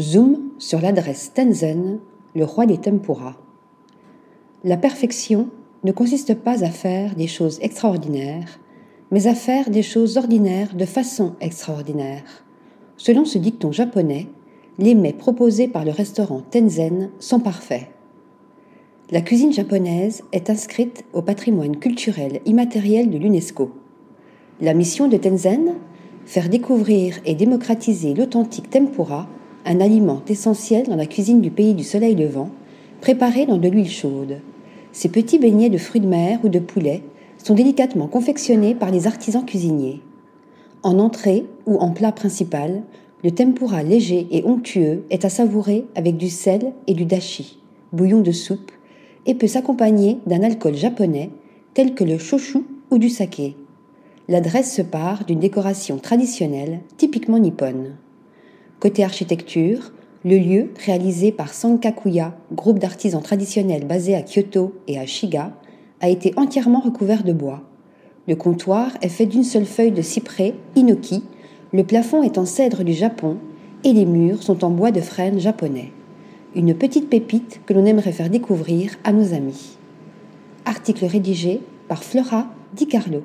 Zoom sur l'adresse Tenzen, le roi des tempura. La perfection ne consiste pas à faire des choses extraordinaires, mais à faire des choses ordinaires de façon extraordinaire. Selon ce dicton japonais, les mets proposés par le restaurant Tenzen sont parfaits. La cuisine japonaise est inscrite au patrimoine culturel immatériel de l'UNESCO. La mission de Tenzen Faire découvrir et démocratiser l'authentique tempura un aliment essentiel dans la cuisine du pays du soleil levant, préparé dans de l'huile chaude. Ces petits beignets de fruits de mer ou de poulet sont délicatement confectionnés par les artisans cuisiniers. En entrée ou en plat principal, le tempura léger et onctueux est à savourer avec du sel et du dashi, bouillon de soupe, et peut s'accompagner d'un alcool japonais tel que le shochu ou du saké. L'adresse se part d'une décoration traditionnelle typiquement nippone. Côté architecture, le lieu, réalisé par Sankakuya, groupe d'artisans traditionnels basé à Kyoto et à Shiga, a été entièrement recouvert de bois. Le comptoir est fait d'une seule feuille de cyprès, inoki, le plafond est en cèdre du Japon et les murs sont en bois de frêne japonais. Une petite pépite que l'on aimerait faire découvrir à nos amis. Article rédigé par Flora Di Carlo.